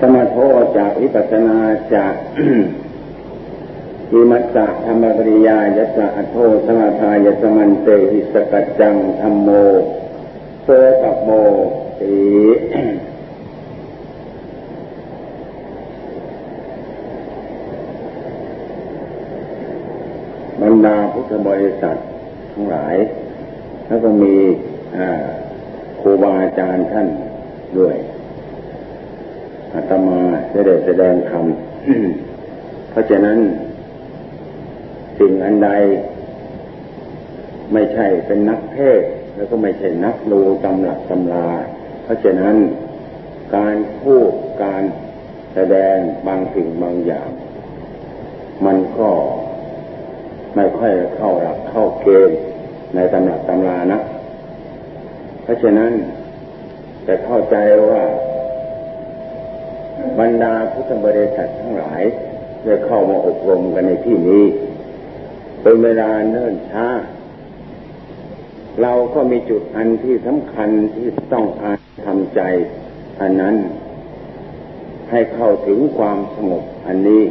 สมาโทจากวิปัสนาจากวิมัสสะธรรมปริยายัสสะโทสมาทายสมันเตหิสกัจจังธรรมโมโสตโมสีบรรดาพุทธบริษัททั้งหลาย แล้วก็มีครูบาอาจารย์ท่านด้วย อาตมาจะได้แสดงธรรมเพราะฉะนั้น สิ่งอันใด ไม่ใช่เป็นนักเทศ แล้วก็ไม่ใช่นักดูตำหลักตำลาเพราะฉะนั้น การพูดการแสดงบางสิ่งบางอย่าง มันก็ไม่ค่อยเข้าหลักเข้าเกณฑ์ในตำหนักตำรานะ เพราะฉะนั้นจะเข้าใจว่า บรรดาพุทธบริษัททั้งหลายได้เข้ามาอบรมกันในที่นี้ เป็นเวลาเนิ่นช้า เราก็มีจุดอันที่สำคัญที่ต้องการทำใจ อันนั้น ให้เข้าถึงความสงบอันนี้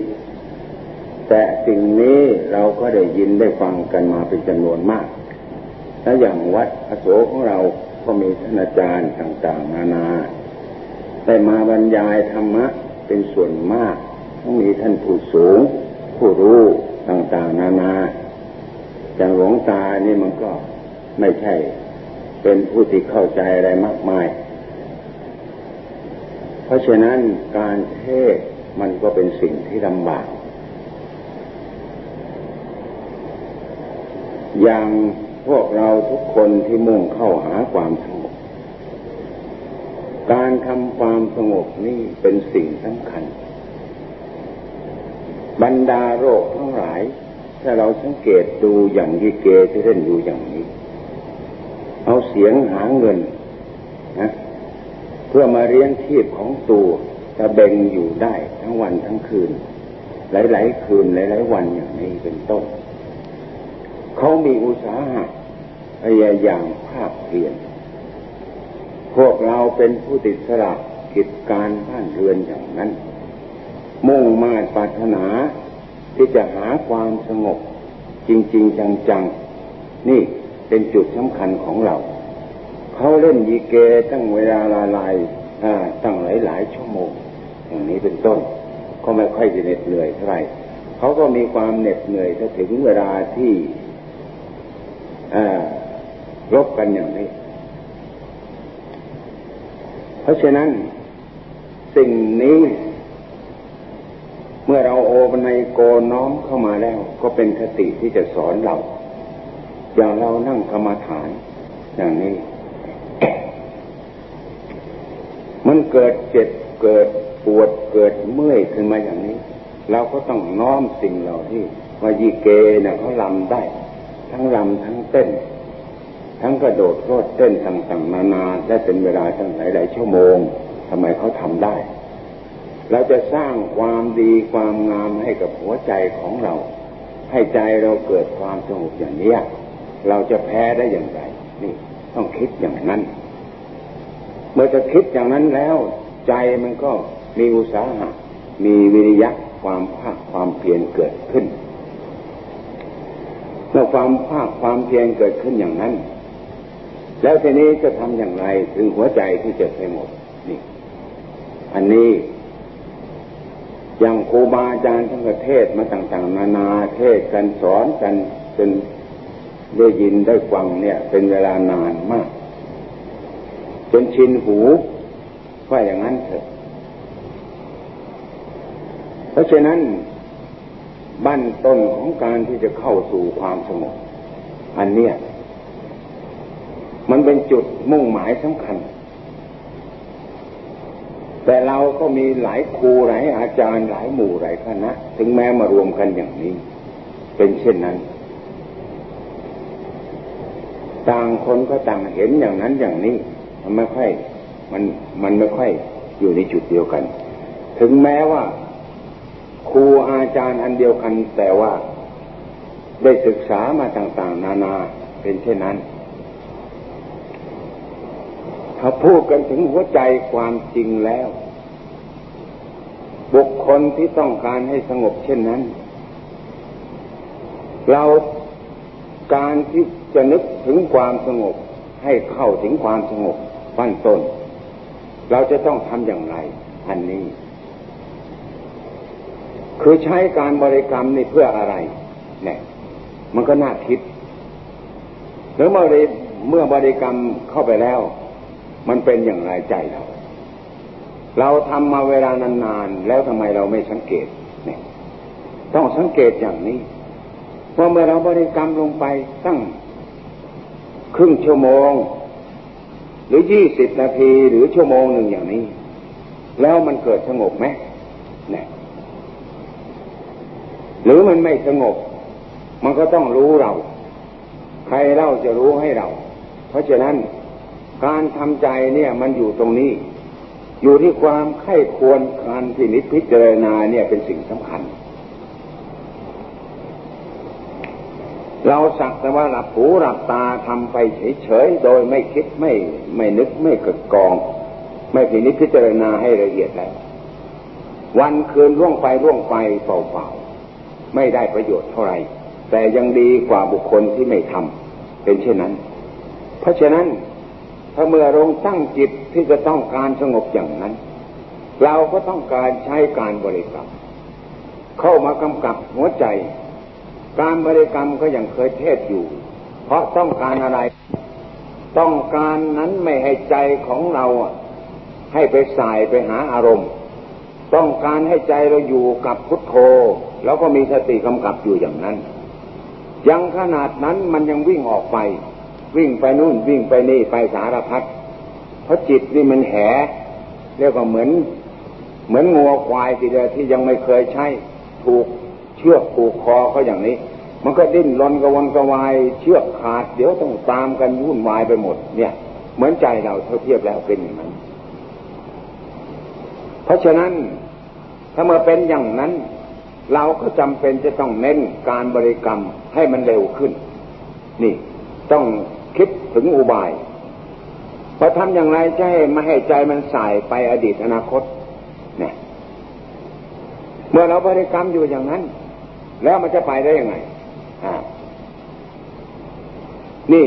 แต่สิ่งนี้เราก็ได้ยินได้ฟังกันมาเป็นจำนวนมาก และอย่างวัดอโศของเราก็มีท่านอาจารย์ต่าง ๆ นานา ได้มาบรรยายธรรมะเป็นส่วนมากต้องมีท่านผู้สูง ผู้รู้ต่างๆ นานาอย่างหลวงตานี่มันก็ไม่ใช่ เป็นผู้ที่เข้าใจอะไรมากมาย เพราะฉะนั้นการเทศมันก็เป็นสิ่งที่ลำบาก อย่างพวกเราทุกคนที่มุ่งเข้าหาความสง การทำความสงบนี่เป็นสิ่งสำคัญ บรรดาโรคทั้งหลาย ถ้าเราสังเกตดูอย่างยีเกที่เล่นอยู่อย่างนี้ เอาเสียงหาเงินนะเพื่อมาเลี้ยงชีพของตัวจะเบ่งอยู่ได้ทั้งวันทั้งคืน หลาย ๆ คืนหลาย ๆ วันอย่างนี้เป็นต้น เขามีอุตสาหะพยายามภาคเพียรพ วกเราเป็นผู้ติดสละกิจการบ้านเรือนอย่างนั้น มุ่งมาปรารถนาที่จะหาความสงบ จริง ๆ จังๆ นี่เป็นจุดสำคัญของเรา เขาเล่นยีเกตั้งเวลาลาลายตั้งหลายหลายชั่วโมง อย่างนี้เป็นต้น ก็ไม่ค่อยจะเหน็ดเหนื่อยเท่าไหร่เขาก็มีความเหน็ดเหนื่อยถ้าถึงเวลาที่รบกันอย่างนี้ ราะฉะนั้นสิ่งนี้เมื่อเราโอปในโกน้อมเข้ามาแล้ว ก็เป็นคติที่จะสอนเรา อย่างเรานั่งกรรมฐานอย่างนี้ มันเกิดเจ็บเกิดปวดเกิดเมื่อยขึ้นมาอย่างนี้ เราก็ต้องน้อมสิ่งเหล่าที่ว่ายีเกเนี่ยเขาลำได้ ทั้งลำทั้งเต้น ทั้งกระโดดโลดเต้นต่างๆนานาได้เป็นเวลาตั้งหลายๆชั่วโมงทำไมเขาทำได้ เราจะสร้างความดีความงามให้กับหัวใจของเรา ให้ใจเราเกิดความสงบอย่างนี้เราจะแพ้ได้อย่างไรนี่ต้องคิดอย่างนั้น เมื่อจะคิดอย่างนั้นแล้ว ใจมันก็มีอุตสาหะ มีวิริยะความภาคความเพียรเกิดขึ้นเมื่อความภาคความเพียรเกิดขึ้นอย่างนั้น แล้วทีนี้จะทำอย่างไรถึงหัวใจที่จะไปหมดนี่อันนี้อย่างครูบาอาจารย์ทั้งประเทศมาต่าง ๆ นานาเทศกันสอนกันจนได้ยินได้ฟังเนี่ย เป็นเวลานานมาก จนชินหูว่าอย่างนั้นเถอะ เพราะฉะนั้นบั้นต้นของการที่จะเข้าสู่ความสงบอันเนี้ย มันเป็นจุดมุ่งหมายสำคัญ แต่เราก็มีหลายครูหลายอาจารย์หลายหมู่หลายคณะถึงแม้มารวมกันอย่างนี้ เป็นเช่นนั้น ต่างคนก็ต่างเห็นอย่างนั้นอย่างนี้ มันไม่ค่อยมันมันไม่ค่อยอยู่ในจุดเดียวกัน ถึงแม้ว่า ครูอาจารย์อันเดียวกัน แต่ว่าได้ศึกษามาต่าง ๆ นานาเป็นเช่นนั้น ถ้าพูดกันถึงหัวใจความจริงแล้ว บุคคลที่ต้องการให้สงบเช่นนั้น เราการที่จะนึกถึงความสงบ ให้เข้าถึงความสงบขั้นต้น เราจะต้องทำอย่างไรอันนี้ คือใช้การบริกรรมนี่เพื่ออะไร เนี่ย มันก็น่าคิด หรือเมื่อเมื่อบริกรรมเข้าไปแล้ว มันเป็นอย่างไรใจเรา เราทำมาเวลานานๆแล้วทำไมเราไม่สังเกตเนี่ยต้องสังเกตอย่างนี้ว่าเมื่อเราบริกรรมลงไปตั้งครึ่งชั่วโมง หรือยี่สิบนาทีหรือชั่วโมงหนึ่งอย่างนี้ แล้วมันเกิดสงบไหมเนี่ยหรือมันไม่สงบ มันก็ต้องรู้เรา ใครเล่าจะรู้ให้เรา เพราะฉะนั้น การทำใจเนี่ยมันอยู่ตรงนี้ อยู่ที่ความไข้ควรการพินิจพิจารณาเนี่ยเป็นสิ่งสำคัญ เราสักแต่ว่าหลับหูหลับตาทำไปเฉยๆโดยไม่คิดไม่ไม่นึกไม่กดกอง ไม่พินิจพิจารณาให้ละเอียดแล้ววันคืนล่วงไปล่วงไปเปล่าๆไม่ได้ประโยชน์เท่าไหร่แต่ยังดีกว่าบุคคลที่ไม่ทำเป็นเช่นนั้น เพราะฉะนั้น ถ้าเมื่อลงตั้งจิตที่จะต้องการสงบอย่างนั้น เราก็ต้องการใช้การบริกรรม เข้ามากำกับหัวใจ การบริกรรมก็ยังเคยเทศอยู่ เพราะต้องการอะไร ต้องการนั้นไม่ให้ใจของเราให้ไปสายไปหาอารมณ์ ต้องการให้ใจเราอยู่กับพุทโธ แล้วก็มีสติกำกับอยู่อย่างนั้น ยังขนาดนั้นมันยังวิ่งออกไป วิ่งไปนู่นวิ่งไปนี่ไปสารพัดเพราะจิตนี่มันแหเรียกว่าเหมือน เหมือนงัวควายทีเดียวที่ยังไม่เคยใช้ถูกเชือกผูกคอเขาอย่างนี้ มันก็ดิ้นรนกระวนกระวาย เชือกขาด เดี๋ยวต้องตามกันวุ่นวายไปหมด เนี่ย เหมือนใจเราเท่าเทียบแล้วเป็นอย่างนั้น เพราะฉะนั้นถ้าเมื่อเป็นอย่างนั้น เราก็จำเป็นจะต้องเน้นการบริกรรมให้มันเร็วขึ้น นี่ต้อง คิดถึงอุบายพอทำอย่างไรจะให้ไม่ให้ใจมันสายไปอดีตอนาคตเนี่ยเมื่อเราบริกรรมอยู่อย่างนั้น แล้วมันจะไปได้ยังไงนี่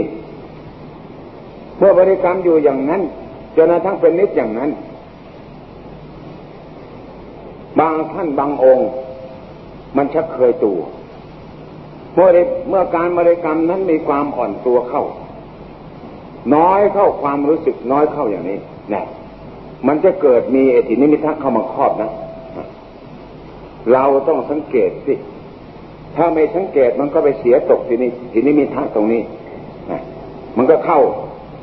เมื่อบริกรรมอยู่อย่างนั้นจนกระทั่งเป็นนิดอย่างนั้น บางท่านบางองค์ มันชักเคยตัวเมื่อเมื่อการบริกรรมนั้นมีความอ่อนตัวเข้า น้อยเข้าความรู้สึกน้อยเข้าอย่างนี้นี่มันจะเกิดมีเอตินิมิทักเข้ามาครอบนะ เราต้องสังเกตสิ ถ้าไม่สังเกตมันก็ไปเสียตกทีนี้ทีนี้มีท่าตรงนี้มันก็เข้า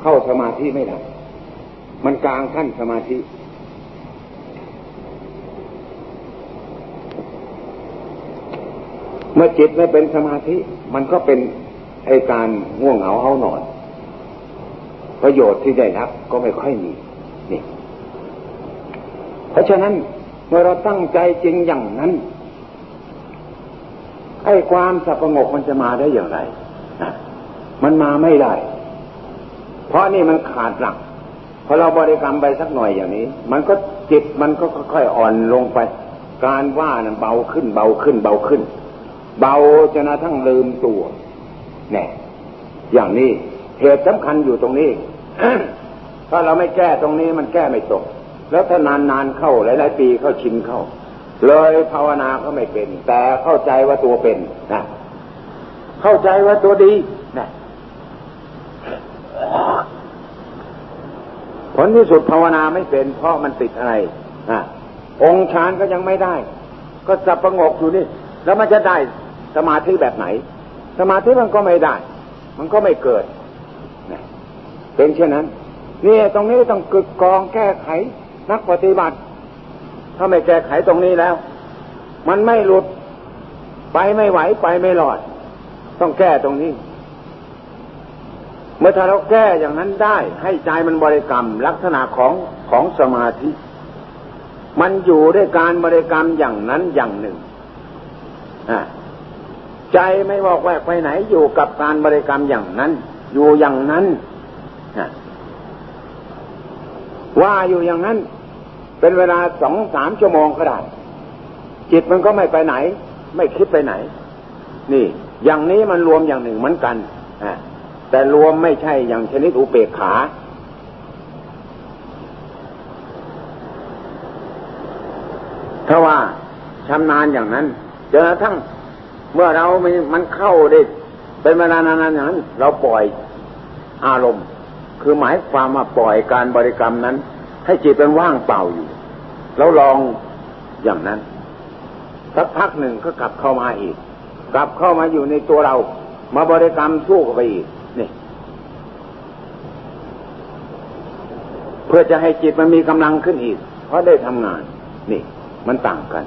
เข้าสมาธิไม่ได้ มันกลางขั้นสมาธิเมื่อจิตไม่เป็นสมาธิ มันก็เป็นไอการง่วงเหงาเฮานอน ประโยชน์ที่ได้รับก็ไม่ค่อยมีนี่เพราะฉะนั้นเมื่อเราตั้งใจจริงอย่างนั้นไอ้ความสงบมันจะมาได้อย่างไรมันมาไม่ได้ เพราะนี่มันขาดหลักพอเราบริกรรมไปสักหน่อยอย่างนี้ มันก็จิตมันก็ค่อยๆอ่อนลงไป การว่านั้นเบาขึ้น เบาขึ้น เบาขึ้น เบาจนกระทั่งลืมตัวแน่อย่างนี้ เหตุสำคัญอยู่ตรงนี้ถ้าเราไม่แก้ตรงนี้มันแก้ไม่ตก แล้วถ้านานๆเข้าหลายๆปีเข้าชินเข้า เลยภาวนาก็ไม่เป็น แต่เข้าใจว่าตัวเป็นนะเข้าใจว่าตัวดีนะผลที่สุดภาวนาไม่เป็น เพราะมันติดอะไรนะองค์ฌานก็ยังไม่ได้ ก็จับประงกอยู่นี่ แล้วมันจะได้สมาธิแบบไหน สมาธิมันก็ไม่ได้ มันก็ไม่เกิด เป็นเช่นนั้นนี่ตรงนี้ต้องกึกกองแก้ไขนักปฏิบัติ ถ้าไม่แก้ไขตรงนี้แล้ว มันไม่หลุดไปไม่ไหวไปไม่รอด ต้องแก้ตรงนี้ เมื่อถ้าเราแก้อย่างนั้นได้ ให้ใจมันบริกรรม ลักษณะของของสมาธิ มันอยู่ด้วยการบริกรรมอย่างนั้นอย่างหนึ่งใจไม่บอกแวกไปไหนอยู่กับการบริกรรมอย่างนั้น อยู่อย่างนั้น ว่าอยู่อย่างนั้น เป็นเวลาสองสามชั่วโมงก็ได้ จิตมันก็ไม่ไปไหน ไม่คิดไปไหน นี่ อย่างนี้มันรวมอย่างหนึ่งเหมือนกันแต่รวมไม่ใช่อย่างชนิดอุเบกขา ถ้าว่าชำนาญอย่างนั้นจนกระทั่งเมื่อเรามันเข้าได้เป็นเวลานานๆอย่างนั้น เราปล่อยอารมณ์ คือหมายความว่าปล่อยการบริกรรมนั้น ให้จิตเป็นว่างเปล่าอยู่ แล้วลองอย่างนั้น สักพักหนึ่งก็กลับเข้ามาอีก กลับเข้ามาอยู่ในตัวเรา มาบริกรรมสู้กับไปอีกนี่ เพื่อจะให้จิตมันมีกำลังขึ้นอีก เพราะได้ทำงาน นี่ มันต่างกัน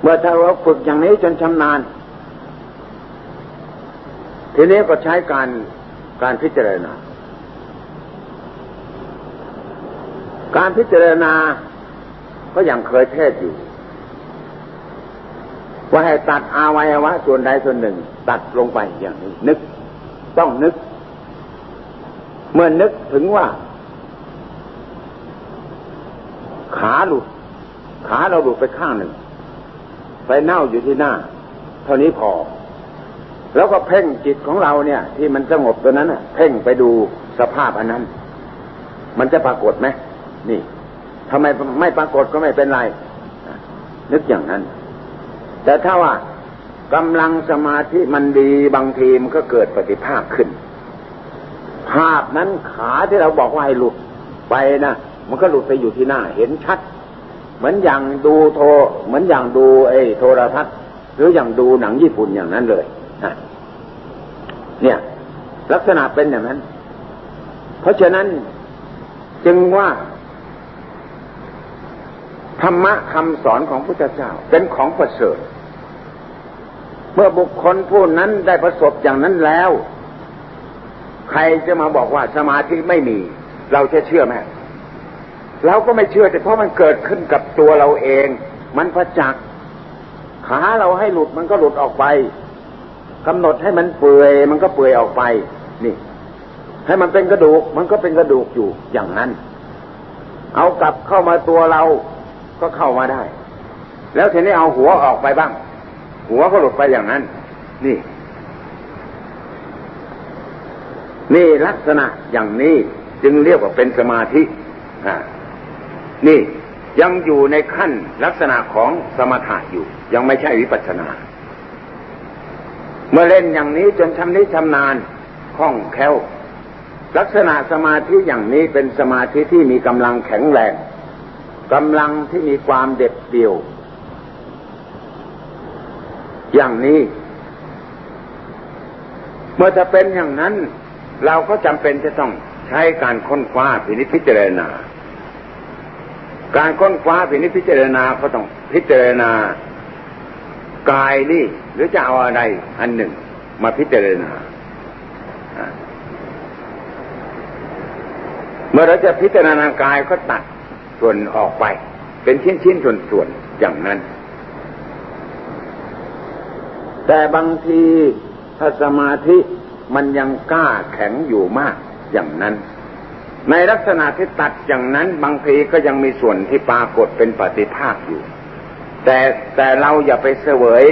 เมื่อถ้าเราฝึกอย่างนี้จนชำนาญทีนี้ก็ใช้การ การพิจารณา การพิจารณาก็อย่างเคยเทศอยู่ ว่าให้ตัดอาวัยวะส่วนใดส่วนหนึ่ง ตัดลงไปอย่างนี้ นึก ต้องนึก เมื่อนึกถึงว่า ขาหลุด ขาเราหลุดไปข้างหนึ่ง ไปเน่าอยู่ที่หน้า เท่านี้พอ แล้วก็เพ่งจิตของเราเนี่ย ที่มันสงบตัวนั้นเพ่งไปดูสภาพอันนั้น มันจะปรากฏไหมนี่ทำไมไม่ปรากฏก็ไม่เป็นไร นึกอย่างนั้น แต่ถ้าว่ากำลังสมาธิมันดีบางทีมันก็เกิดปฏิภาคขึ้น ภาพนั้นขาที่เราบอกว่าให้หลุดไปนะมันก็หลุดไปอยู่ที่หน้า เห็นชัด เหมือนอย่างดูโท เหมือนอย่างดูไอ้โทรทัศน์ หรืออย่างดูหนังญี่ปุ่นอย่างนั้นเลย เนี่ย ลักษณะเป็นอย่างนั้น เพราะฉะนั้นจึงว่าธรรมะคำสอนของพระเจ้าเป็นของประเสริฐ เมื่อบุคคลผู้นั้นได้ประสบอย่างนั้นแล้ว ใครจะมาบอกว่าสมาธิไม่มี เราจะเชื่อไหมเราก็ไม่เชื่อแต่เพราะมันเกิดขึ้นกับตัวเราเอง มันประจักษ์ขาเราให้หลุดมันก็หลุดออกไป กำหนดให้มันเปื่อยมันก็เปื่อยออกไป นี่ ให้มันเป็นกระดูก มันก็เป็นกระดูกอยู่อย่างนั้น เอากลับเข้ามาตัวเราก็เข้ามาได้ แล้วทีนี้เอาหัวออกไปบ้าง หัวก็หลุดไปอย่างนั้น นี่ นี่ลักษณะอย่างนี้จึงเรียกว่าเป็นสมาธิอ่านี่ยังอยู่ในขั้นลักษณะของสมถะอยู่ ยังไม่ใช่วิปัสสนา เมื่อเล่นอย่างนี้จนชำนิชำนาญคล่องแคล่ว ลักษณะสมาธิอย่างนี้เป็นสมาธิที่มีกำลังแข็งแรงกำลังที่มีความเด็ดเดี่ยว อย่างนี้ เมื่อจะเป็นอย่างนั้น เราก็จำเป็นจะต้องใช้การค้นคว้าพินิจพิจารณา การค้นคว้าพินิจพิจารณาก็ต้องพิจารณา กายนี่หรือจะเอาอะไรอันหนึ่งมาพิจารณา เมื่อเราจะพิจารณากายก็ตัดส่วนออกไป เป็นชิ้นชิ้นส่วนส่วนอย่างนั้น แต่บางทีถ้าสมาธิมันยังกล้าแข็งอยู่มากอย่างนั้น ในลักษณะที่ตัดอย่างนั้นบางทีก็ยังมีส่วนที่ปรากฏเป็นปฏิภาคอยู่ แต่แต่เราอย่าไปเสวย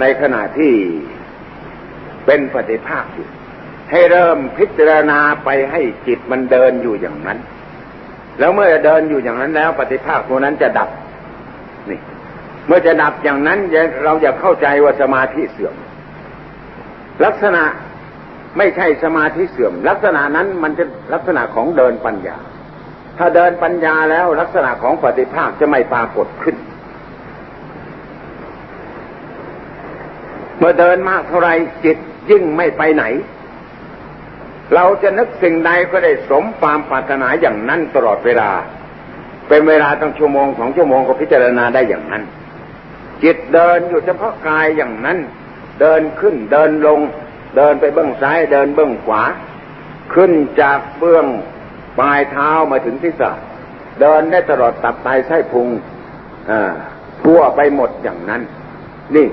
ในขณะที่เป็นปฏิภาคอยู่ให้เริ่มพิจารณาไปให้จิตมันเดินอยู่อย่างนั้น แล้วเมื่อเดินอยู่อย่างนั้นแล้ว ปฏิภาคตัวนั้นจะดับนี่ เมื่อจะดับอย่างนั้นเราอย่าเข้าใจว่าสมาธิเสื่อม ลักษณะไม่ใช่สมาธิเสื่อม ลักษณะนั้นมันจะลักษณะของเดินปัญญา ถ้าเดินปัญญาแล้วลักษณะของปฏิภาคจะไม่ปรากฏขึ้น มื่อเดินมากเท่าไรจิตยิ่งไม่ไปไหน เราจะนึกสิ่งใดก็ได้สมความปรารถนาอย่างนั้นตลอดเวลา เป็นเวลาตั้งชั่วโมงสองชั่วโมงก็พิจารณาได้อย่างนั้น จิตเดินอยู่เฉพาะกายอย่างนั้น เดินขึ้นเดินลง เดินไปเบื้องซ้ายเดินเบื้องขวา ขึ้นจากเบื้องปลายเท้ามาถึงที่ศีเดินได้ตลอดตับไตไส้พุงทั่วไปหมดอย่างนั้น นี่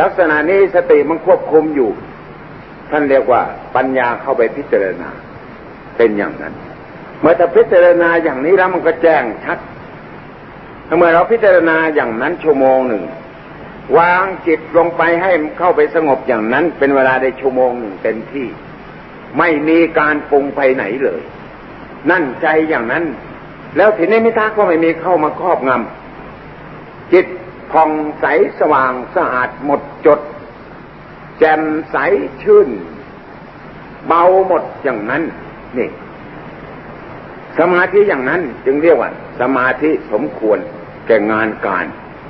ลักษณะนี้สติมันควบคุมอยู่ ท่านเรียกว่า ปัญญาเข้าไปพิจารณา เป็นอย่างนั้น เมื่อจะพิจารณาอย่างนี้แล้วมันก็แจ้งชัดเมื่อเราพิจารณาอย่างนั้นชั่วโมงหนึ่ง วางจิตลงไปให้เข้าไปสงบอย่างนั้น เป็นเวลาได้ชั่วโมงหนึ่งเต็มที่ ไม่มีการปรุงไปไหนเลย นั่นใจอย่างนั้น แล้วทีนี้มิตาก็ไม่มีเข้ามาครอบงำจิต ผ่องใสสว่างสะอาดหมดจด แจ่มใสชื่น เบาหมดอย่างนั้น นี่ สมาธิอย่างนั้นจึงเรียกว่า สมาธิสมควรแก่งานการ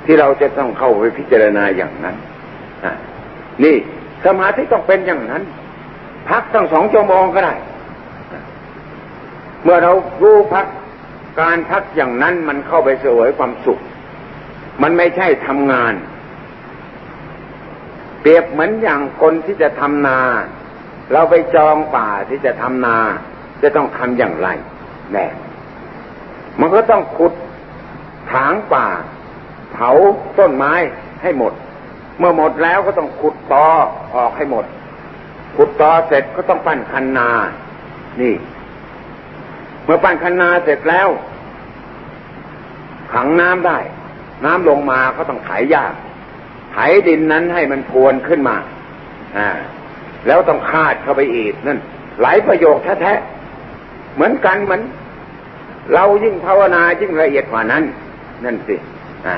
ที่เราจะต้องเข้าไปพิจารณาอย่างนั้นนี่สมาธิต้องเป็นอย่างนั้น พักตั้งสองชั่วโมงก็ได้ เมื่อเรารู้พักการพักอย่างนั้นมันเข้าไปเสวยความสุข มันไม่ใช่ทำงาน เปรียบเหมือนอย่างคนที่จะทำนา เราไปจองป่าที่จะทำนา จะต้องทำอย่างไรแน่มันก็ต้องขุดถางป่า เผาต้นไม้ให้หมด เมื่อหมดแล้วก็ต้องขุดตอออกให้หมด ขุดตอเสร็จก็ต้องปั้นคันนา นี่ เมื่อปั้นคันนาเสร็จแล้ว ขังน้ำได้ น้ำลงมาก็ต้องไถยากไถดินนั้นให้มันพวนขึ้นมา อ่า แล้วต้องคาดเข้าไปอีกนั่นหลายประโยคแท้ๆเหมือนกันเหมือนเรายิ่งภาวนายิ่งละเอียดกว่านั้น นั่นสิอ่า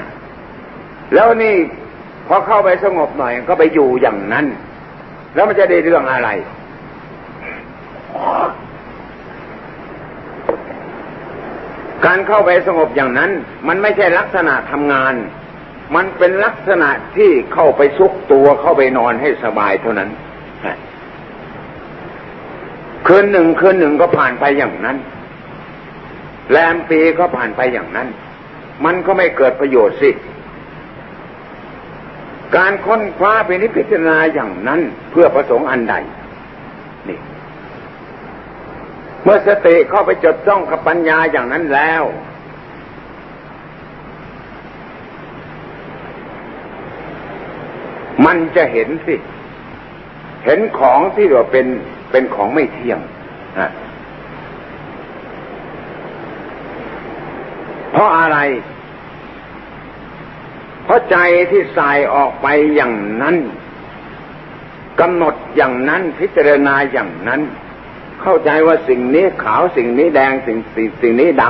แล้วนี่พอเข้าไปสงบหน่อยก็ไปอยู่อย่างนั้น แล้วมันจะได้เรื่องอะไร การเข้าไปสงบอย่างนั้น มันไม่ใช่ลักษณะทำงาน มันเป็นลักษณะที่เข้าไปซุกตัวเข้าไปนอนให้สบายเท่านั้นคืนหนึ่งคืนหนึ่งก็ผ่านไปอย่างนั้น แรมปีก็ผ่านไปอย่างนั้น มันก็ไม่เกิดประโยชน์สิ การค้นคว้าไปนิพพิจารณาอย่างนั้นเพื่อประสงค์อันใด นี่ มื่อสติเข้าไปจดจ้องกับปัญญาอย่างนั้นแล้ว มันจะเห็นสิ เห็นของที่ว่าเป็นเป็นของไม่เที่ยงเพราะอะไร เพราะใจที่สายออกไปอย่างนั้นกำหนดอย่างนั้นพิจารณาอย่างนั้น เข้าใจว่าสิ่งนี้ขาวสิ่งนี้แดงสิ่งสิ่งสิ่งนี้ด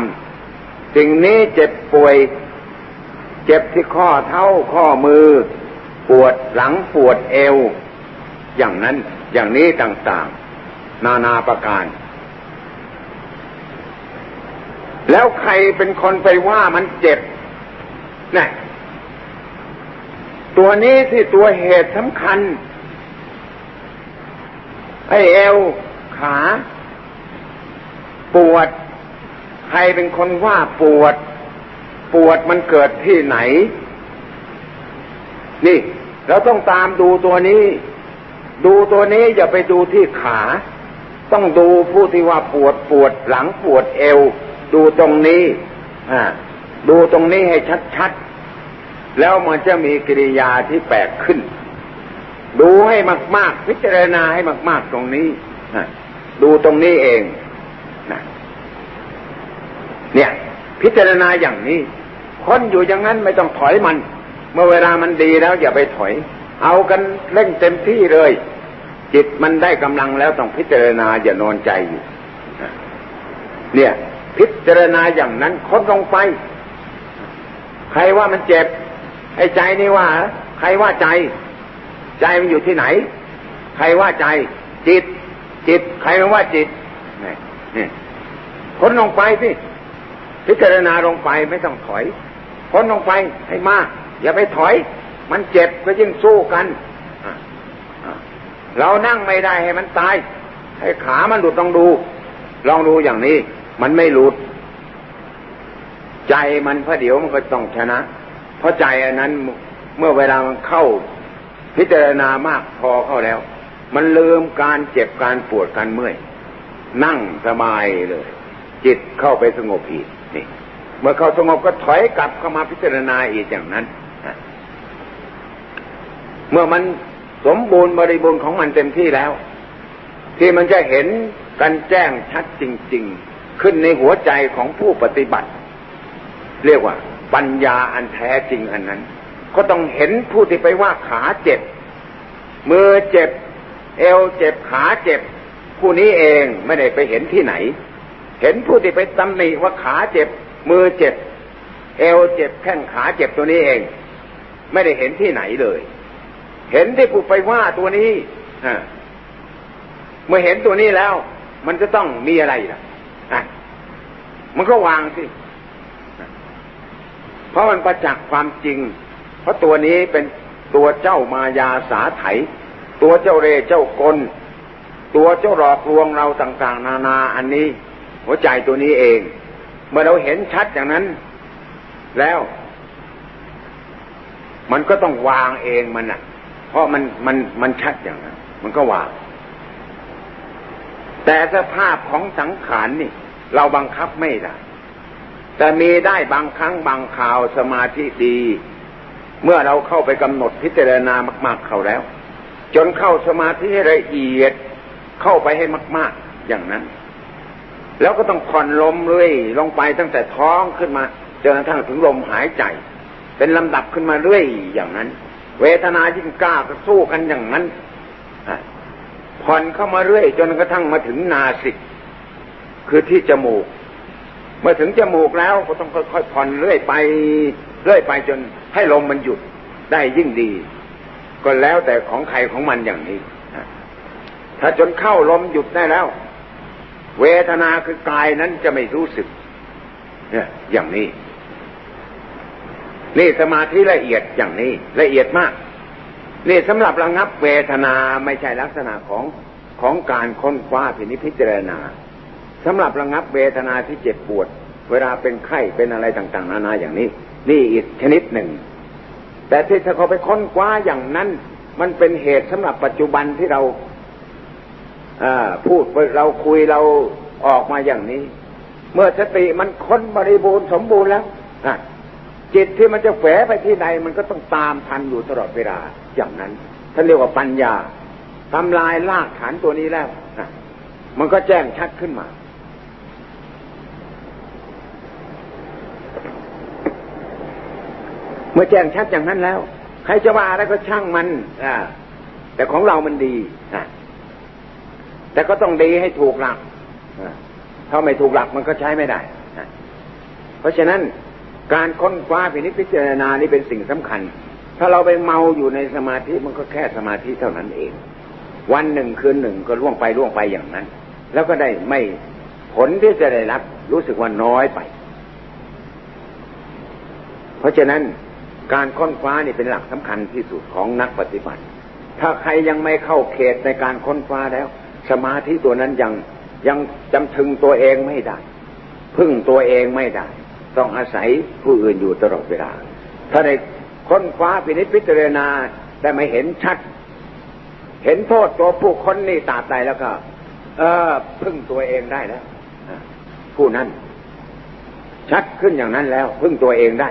ำสิ่งนี้เจ็บป่วย เจ็บที่ข้อเท้าข้อมือ ปวดหลังปวดเอว อย่างนั้นอย่างนี้ต่างๆ นานาประการ แล้วใครเป็นคนไปว่ามันเจ็บนี่ตัวนี้ที่ตัวเหตุสำคัญไอเอว ขา ปวด ใครเป็นคนว่าปวด ปวดมันเกิดที่ไหน นี่ เราต้องตามดูตัวนี้ ดูตัวนี้อย่าไปดูที่ขา ต้องดูผู้ที่ว่าปวดปวดหลังปวดเอว ดูตรงนี้ดูตรงนี้ให้ชัดๆ แล้วมันจะมีกิริยาที่แปลกขึ้นดูให้มาก ๆ พิจารณาให้มาก ๆ ตรงนี้ ดูตรงนี้เองนะเนี่ย พิจารณาอย่างนี้ค้นอยู่อย่างนั้นไม่ต้องถอยมัน เมื่อเวลามันดีแล้วอย่าไปถอย เอากันเล่นเต็มที่เลย จิตมันได้กำลังแล้วต้องพิจารณาอย่านอนใจอยู่เนี่ย พิจารณาอย่างนั้นค้นลงไป ใครว่ามันเจ็บไอ้ใจนี่ว่า ใครว่าใจ ใจมันอยู่ที่ไหน ใครว่าใจ จิต จิตใครมันว่าจิตนี่นี่ค้นลงไปสิพิจารณาลงไปไม่ต้องถอยค้นลงไปให้มากอย่าไปถอย มันเจ็บก็ยิ่งสู้กันเรานั่งไม่ได้ให้มันตาย ให้ขามันหลุดต้องดู ลองดูอย่างนี้ มันไม่หลุด ใจมันพระเดี๋ยวมันก็ต้องชนะ เพราะใจอันนั้นเมื่อเวลามันเข้า พิจารณามากพอเข้าแล้ว มันลืมการเจ็บการปวดการเมื่อย นั่งสบายเลย จิตเข้าไปสงบอีกนี่ เมื่อเข้าสงบก็ถอยกลับเข้ามาพิจารณาอีกอย่างนั้นเมื่อมันสมบูรณ์บริบูรณ์ของมันเต็มที่แล้ว ที่มันจะเห็นกันแจ้งชัดจริง ๆ ขึ้นในหัวใจของผู้ปฏิบัติ เรียกว่า ปัญญาอันแท้จริงอันนั้น ก็ต้องเห็นผู้ที่ไปว่าขาเจ็บมือเจ็บ เอวเจ็บขาเจ็บ ผู้นี้เองไม่ได้ไปเห็นที่ไหน เห็นผู้ที่ไปตำหนิว่าขาเจ็บ มือเจ็บ เอวเจ็บแข้งขาเจ็บตัวนี้เอง ไม่ได้เห็นที่ไหนเลย เห็นที่ผู้ไปว่าตัวนี้เมื่อเห็นตัวนี้แล้ว มันจะต้องมีอะไรล่ะมันก็วางสิเพราะมันประจักษ์ความจริง เพราะตัวนี้เป็นตัวเจ้ามายาสาไถ ตัวเจ้าเร่เจ้ากล ตัวเจ้าหลอกลวงเราต่าง ๆ นานาอันนี้ หัวใจตัวนี้เอง เมื่อเราเห็นชัดอย่างนั้น แล้ว มันก็ต้องวางเองมันอะ เพราะมันมันมันชัดอย่างนั้น มันก็วาง แต่สภาพของสังขารนี่ เราบังคับไม่ได้แต่มีได้บางครั้งบางข่าวสมาธิดี เมื่อเราเข้าไปกำหนดพิจารณามาก ๆ เข้าแล้ว จนเข้าสมาธิให้ละเอียดเข้าไปให้มาก ๆอย่างนั้น แล้วก็ต้องผ่อนลมเรื่อยลงไปตั้งแต่ท้องขึ้นมาจนกระทั่งถึงลมหายใจ เป็นลำดับขึ้นมาเรื่อยอย่างนั้น เวทนายิ่งกล้าก็สู้กันอย่างนั้นผ่อนเข้ามาเรื่อย จนกระทั่งมาถึงนาสิกคือที่จมูกเมื่อถึงจมูกแล้วก็ต้องค่อยๆผ่อนเรื่อยไป เรื่อยไปจนให้ลมมันหยุดได้ยิ่งดี ก็แล้วแต่ของใครของมันอย่างนี้ ถ้าจนเข้าลมหยุดได้แล้ว เวทนาคือกายนั้นจะไม่รู้สึกเนี่ยอย่างนี้ นี่สมาธิละเอียดอย่างนี้ ละเอียดมาก นี่สำหรับระงับเวทนาไม่ใช่ลักษณะของของการค้นคว้าพินิพิจารณาสำหรับระงับเวทนาที่เจ็บปวด เวลาเป็นไข้เป็นอะไรต่าง ๆ นานาอย่างนี้ นี่อีกชนิดหนึ่ง แต่ที่ถ้าเขาไปค้นคว้าอย่างนั้น มันเป็นเหตุสำหรับปัจจุบันที่เราพูดเราคุยเราออกมาอย่างนี้ เมื่อสติมันค้นบริบูรณ์สมบูรณ์แล้วจิตที่มันจะแฝไปที่ใดมันก็ต้องตามทันอยู่ตลอดเวลาอย่างนั้นท่านเรียกว่าปัญญาทำลายลากฐานตัวนี้แล้วมันก็แจ้งชัดขึ้นมา เมื่อแจ้งชัดอย่างนั้นแล้ว ใครจะว่าอะไรก็ช่างมันอ่าแต่ของเรามันดีแต่ก็ต้องดีให้ถูกหลักถ้าไม่ถูกหลักมันก็ใช้ไม่ได้ เพราะฉะนั้นการค้นคว้าพินิจพิจารณานี่เป็นสิ่งสำคัญ ถ้าเราไปเมาอยู่ในสมาธิมันก็แค่สมาธิเท่านั้นเอง วันหนึ่งคืนหนึ่งก็ล่วงไปล่วงไปอย่างนั้น แล้วก็ได้ไม่ผลที่จะได้รับรู้สึกว่าน้อยไป เพราะฉะนั้น การค้นคว้านี่เป็นหลักสำคัญที่สุดของนักปฏิบัติ ถ้าใครยังไม่เข้าเขตในการค้นคว้าแล้ว สมาธิตัวนั้นยังยังจำถึงตัวเองไม่ได้ พึ่งตัวเองไม่ได้ ต้องอาศัยผู้อื่นอยู่ตลอดเวลา ถ้าได้ค้นคว้าพินิจพิจารณาได้ไม่เห็นชัด เห็นโทษตัวผู้คนนี่ตาใจแล้วก็ เออพึ่งตัวเองได้แล้วผู้นั้นชัดขึ้นอย่างนั้นแล้ว พึ่งตัวเองได้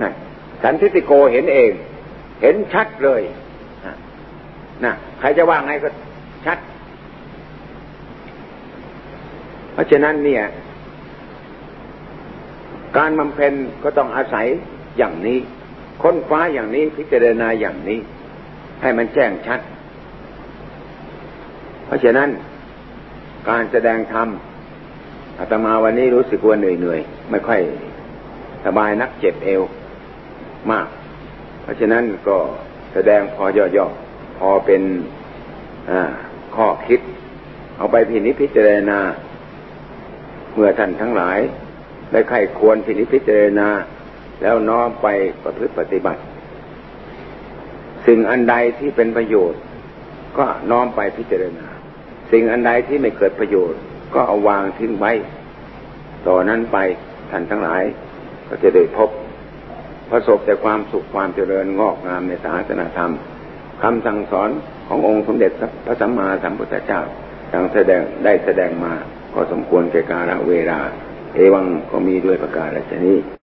นั่น สันทิติโกเห็นเอง เห็นชัดเลยนะใครจะว่าไงก็ชัด เพราะฉะนั้นเนี่ย การบำเพ็ญก็ต้องอาศัยอย่างนี้ ค้นคว้าอย่างนี้พิจารณาอย่างนี้ ให้มันแจ้งชัด เพราะฉะนั้น การแสดงธรรมอาตมาวันนี้รู้สึกว่าเหนื่อยเหนื่อยไม่ค่อยสบายนักเจ็บเอว มาก เพราะฉะนั้นก็แสดงพอย่อๆ พอเป็นข้อคิด เอาไปพินิจพิจารณา เมื่อท่านทั้งหลาย ได้ใครควรพินิจพิจารณา แล้วน้อมไปประพฤติปฏิบัติ สิ่งอันใดที่เป็นประโยชน์ ก็น้อมไปพิจารณา สิ่งอันใดที่ไม่เกิดประโยชน์ ก็เอาวางทิ้งไว้ ต่อนนั้นไปท่านทั้งหลายก็จะได้พบ ประสบแต่ความสุขความเจริญงอกงามในศาสนาธรรมคำสั่งสอนขององค์สมเด็จพระสัมมาสัมพุทธเจ้าดังแสดงได้แสดงมาก็สมควรแก่กาลเวลา เอวังก็มีด้วยประการฉนี้